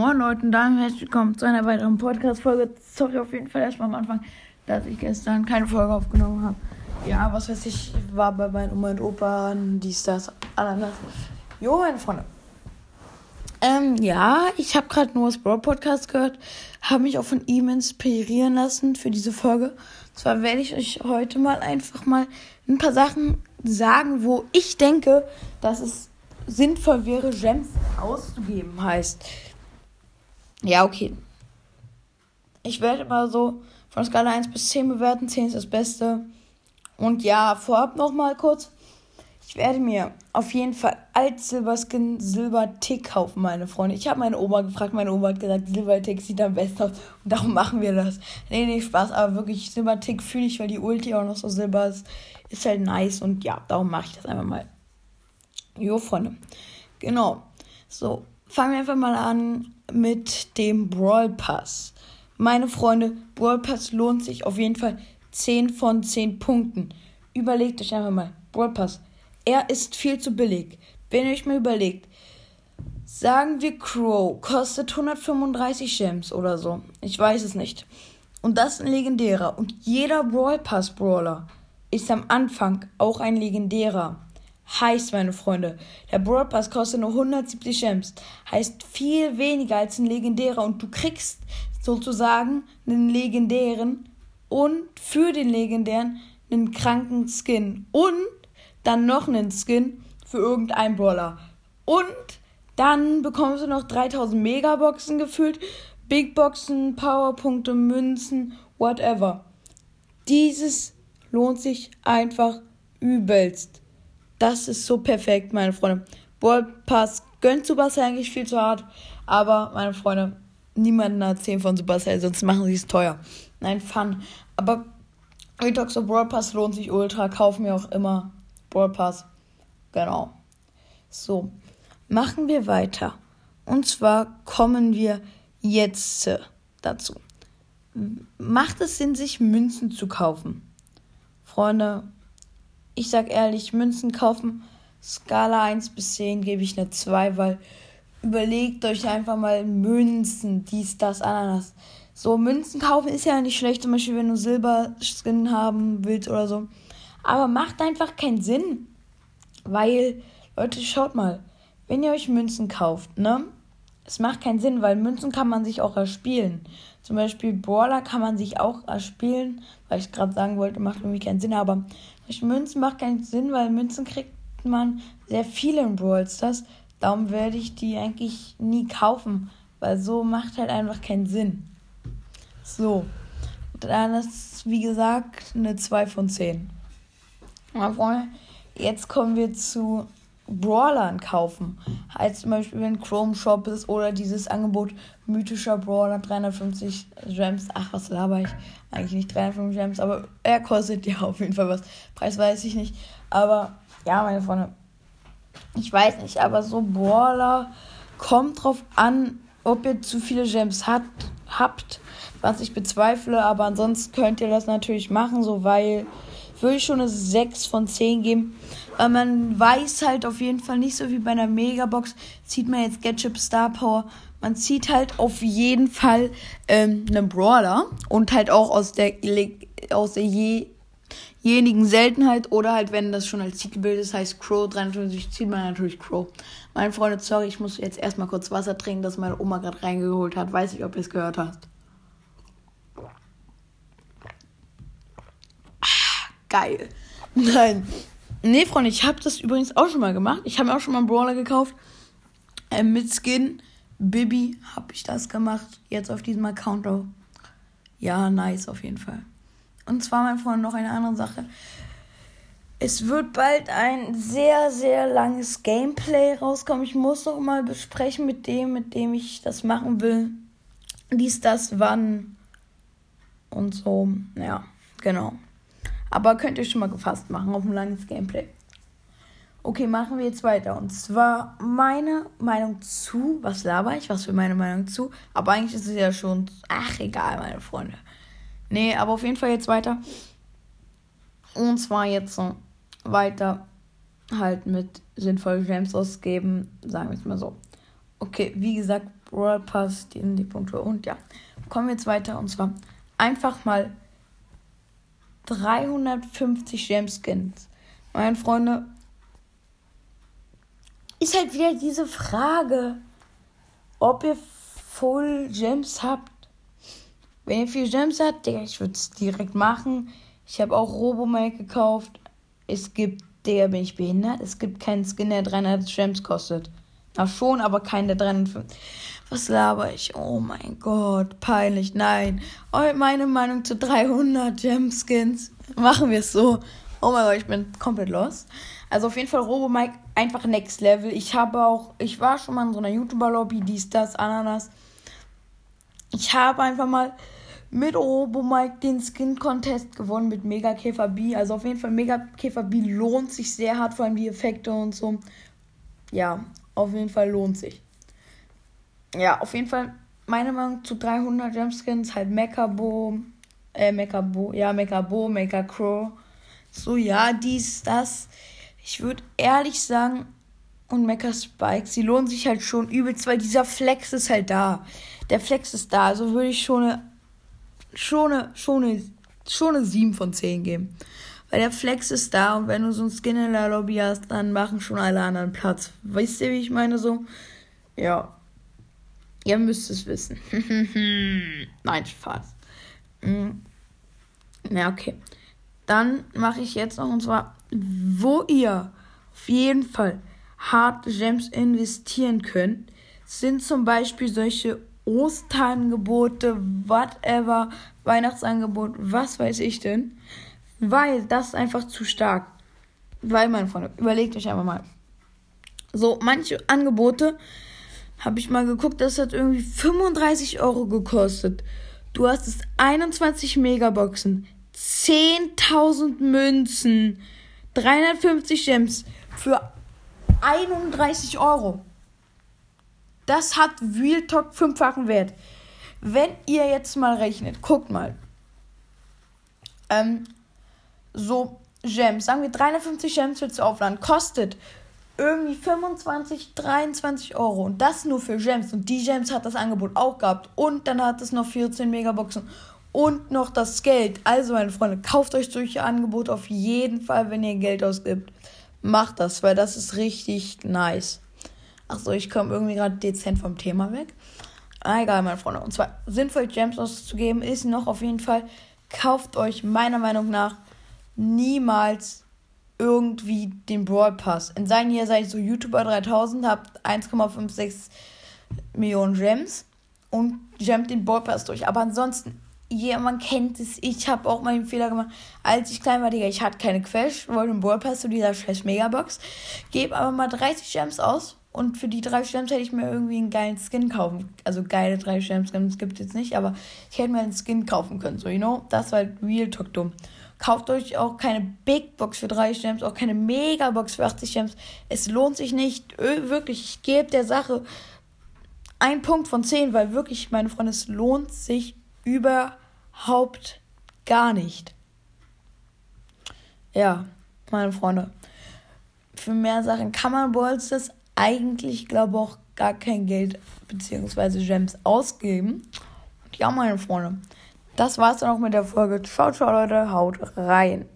moin Leute und damit herzlich willkommen zu einer weiteren Podcast-Folge. Sorry auf jeden Fall erstmal am Anfang, dass ich gestern keine Folge aufgenommen habe. Ja, was weiß ich, war bei meinen Oma und Opa, dies, das, ananas. Jo, meine Freunde. Ähm, ja, ich habe gerade nur das Broad Podcast gehört, habe mich auch von ihm inspirieren lassen für diese Folge. Zwar werde ich euch heute mal einfach mal ein paar Sachen sagen, wo ich denke, dass es sinnvoll wäre, Gems auszugeben, heißt. Ja, okay. Ich werde mal so von Skala 1 bis 10 bewerten. 10 ist das Beste. Und ja, vorab nochmal kurz. Ich werde mir auf jeden Fall als Silberskin Silbertick kaufen, meine Freunde. Ich habe meine Oma gefragt, meine Oma hat gesagt, Silbertick sieht am besten aus und darum machen wir das. Nee, nee, Spaß, aber wirklich Silbertick fühle ich, weil die Ulti auch noch so silber ist. Ist halt nice und ja, darum mache ich das einfach mal. Jo, Freunde. Genau. So, fangen wir einfach mal an mit dem Brawl Pass. Meine Freunde, Brawl Pass lohnt sich auf jeden Fall 10 von 10 Punkten. Überlegt euch einfach mal, Brawl Pass. Er ist viel zu billig. Wenn ihr euch mal überlegt, sagen wir Crow kostet 135 Gems oder so. Ich weiß es nicht. Und das ist ein legendärer. Und jeder Brawl Pass Brawler ist am Anfang auch ein legendärer. Heißt, meine Freunde, der Brawl Pass kostet nur 170 Gems. Heißt viel weniger als ein legendärer. Und du kriegst sozusagen einen legendären und für den legendären einen kranken Skin. Und dann noch einen Skin für irgendeinen Brawler. Und dann bekommst du noch 3000 Megaboxen gefühlt, Big Boxen, Powerpunkte, Münzen, whatever. Dieses lohnt sich einfach übelst. Das ist so perfekt, meine Freunde. World Pass gönnt Supercell eigentlich viel zu hart, aber meine Freunde, niemanden 10 von Supercell, sonst machen sie es teuer. Nein, Fun. Aber Retox of World Pass lohnt sich ultra, kaufen wir auch immer World Pass. Genau. So, machen wir weiter. Und zwar kommen wir jetzt dazu. Macht es Sinn, sich Münzen zu kaufen? Freunde, ich sag ehrlich, Münzen kaufen, Skala 1 bis 10 gebe ich eine 2, weil überlegt euch einfach mal Münzen, dies, das, Ananas. So, Münzen kaufen ist ja nicht schlecht, zum Beispiel, wenn du Silberskin haben willst oder so. Aber macht einfach keinen Sinn. Weil, Leute, schaut mal, wenn ihr euch Münzen kauft, ne? Es macht keinen Sinn, weil Münzen kann man sich auch erspielen. Zum Beispiel Brawler kann man sich auch erspielen, weil ich gerade sagen wollte, macht irgendwie keinen Sinn, aber Münzen macht keinen Sinn, weil Münzen kriegt man sehr viele in Brawl Stars. Darum werde ich die eigentlich nie kaufen, weil so macht halt einfach keinen Sinn. So, dann ist wie gesagt eine 2 von 10. Meine Freunde, jetzt kommen wir zu Brawlern kaufen. Heißt zum Beispiel, wenn Chrome Shop ist oder dieses Angebot mythischer Brawler 350 Gems. Ach, was laber ich? Eigentlich nicht 350 Gems, aber er kostet ja auf jeden Fall was. Preis weiß ich nicht. Aber ja, meine Freunde, ich weiß nicht, aber so Brawler kommt drauf an, ob ihr zu viele Gems hat, habt, was ich bezweifle, aber ansonsten könnt ihr das natürlich machen, so weil würde ich schon eine 6 von 10 geben. Weil man weiß halt auf jeden Fall nicht so wie bei einer Megabox, zieht man jetzt Gadget Star Power. Man zieht halt auf jeden Fall ähm, einen Brawler und halt auch aus der, aus der jenigen Seltenheit oder halt, wenn das schon als Titelbild ist, heißt Crow 53, zieht man natürlich Crow. Meine Freunde, sorry, ich muss jetzt erstmal kurz Wasser trinken, das meine Oma gerade reingeholt hat. Weiß nicht, ob ihr es gehört habt. Geil. Nein. Nee, Freunde, ich habe das übrigens auch schon mal gemacht. Ich habe mir auch schon mal einen Brawler gekauft. Äh, mit Skin. Bibi habe ich das gemacht. Jetzt auf diesem Account auch. Ja, nice auf jeden Fall. Und zwar, mein Freund, noch eine andere Sache. Es wird bald ein sehr, sehr langes Gameplay rauskommen. Ich muss noch mal besprechen mit dem, mit dem ich das machen will. Dies, das, wann. Und so. Ja, genau. Aber könnt ihr schon mal gefasst machen auf ein langes Gameplay. Okay, machen wir jetzt weiter. Und zwar meine Meinung zu. Was laber ich? Was für meine Meinung zu? Aber eigentlich ist es ja schon. Ach, egal, meine Freunde. Nee, aber auf jeden Fall jetzt weiter. Und zwar jetzt so weiter halt mit sinnvollen Gems ausgeben. Sagen wir es mal so. Okay, wie gesagt, Brawl Pass, die, die Punkte. Und ja, kommen wir jetzt weiter. Und zwar einfach mal 350 Gemskins. Meine Freunde, ist halt wieder diese Frage, ob ihr Full Gems habt. Wenn ihr viel Gems habt, Digga, ich würde es direkt machen. Ich habe auch Robomake gekauft. Es gibt, Digga, bin ich behindert? Es gibt keinen Skin, der 300 Gems kostet. Na schon, aber keinen der 350. Was laber ich? Oh mein Gott, peinlich. Nein. Meine Meinung zu 300 Gemskins. Machen wir es so. Oh mein Gott, ich bin komplett lost. Also auf jeden Fall Robo Mike einfach next level. Ich habe auch, ich war schon mal in so einer YouTuber-Lobby, dies, das, Ananas. Ich habe einfach mal mit Robo Mike den Skin Contest gewonnen mit Mega Käfer B. Also auf jeden Fall Mega Käfer B lohnt sich sehr hart, vor allem die Effekte und so. Ja, auf jeden Fall lohnt sich. Ja, auf jeden Fall meine Meinung zu 300 Jumpskins halt Mecha Bo, äh Mecha Bo, ja Mecha Bo, Mecha Crow. So ja, dies, das. Ich würde ehrlich sagen, und Mecha Spike, sie lohnen sich halt schon übelst, weil dieser Flex ist halt da. Der Flex ist da, also würde ich schon eine, schon eine, schon eine, schon eine 7 von 10 geben. Weil der Flex ist da und wenn du so einen Skin in der Lobby hast, dann machen schon alle anderen Platz. Weißt ihr, wie ich meine so? Ja. Ihr müsst es wissen. Nein, Spaß. Mhm. Ja, okay. Dann mache ich jetzt noch und zwar, wo ihr auf jeden Fall hart Gems investieren könnt, sind zum Beispiel solche Osterangebote, whatever, Weihnachtsangebot, was weiß ich denn. Weil das ist einfach zu stark. Weil, meine Freunde, überlegt euch einfach mal. So, manche Angebote habe ich mal geguckt, das hat irgendwie 35 Euro gekostet. Du hast es 21 Megaboxen, 10.000 Münzen, 350 Gems für 31 Euro. Das hat Real Talk fünffachen Wert. Wenn ihr jetzt mal rechnet, guckt mal. Ähm, so Gems, sagen wir 350 Gems willst du aufladen, kostet irgendwie 25, 23 Euro. Und das nur für Gems. Und die Gems hat das Angebot auch gehabt. Und dann hat es noch 14 Megaboxen und noch das Geld. Also, meine Freunde, kauft euch solche Angebote auf jeden Fall, wenn ihr Geld ausgibt. Macht das, weil das ist richtig nice. Achso, ich komme irgendwie gerade dezent vom Thema weg. Ah, egal, meine Freunde. Und zwar sinnvoll Gems auszugeben ist noch auf jeden Fall, kauft euch meiner Meinung nach niemals irgendwie den Brawl Pass. In seinen ihr seid so YouTuber 3000, habt 1,56 Millionen Gems und gemt den Brawl Pass durch. Aber ansonsten ja, man kennt es. Ich habe auch mal den Fehler gemacht, als ich klein war, Digga, ich hatte keine Quash, wollte einen Ballpass zu dieser scheiß Megabox. Gebe aber mal 30 Gems aus und für die 30 Gems hätte ich mir irgendwie einen geilen Skin kaufen. Also geile 30 Gems, das gibt es jetzt nicht, aber ich hätte mir einen Skin kaufen können, so, you know? Das war halt real talk dumm. Kauft euch auch keine Big Box für 30 Gems, auch keine Megabox für 80 Gems. Es lohnt sich nicht, wirklich, ich gebe der Sache einen Punkt von 10, weil wirklich, meine Freunde, es lohnt sich über überhaupt gar nicht. Ja, meine Freunde. Für mehr Sachen kann man Ballstars eigentlich, glaube ich, auch gar kein Geld bzw. Gems ausgeben. Und ja, meine Freunde, das war's dann auch mit der Folge. Ciao, ciao, Leute, haut rein.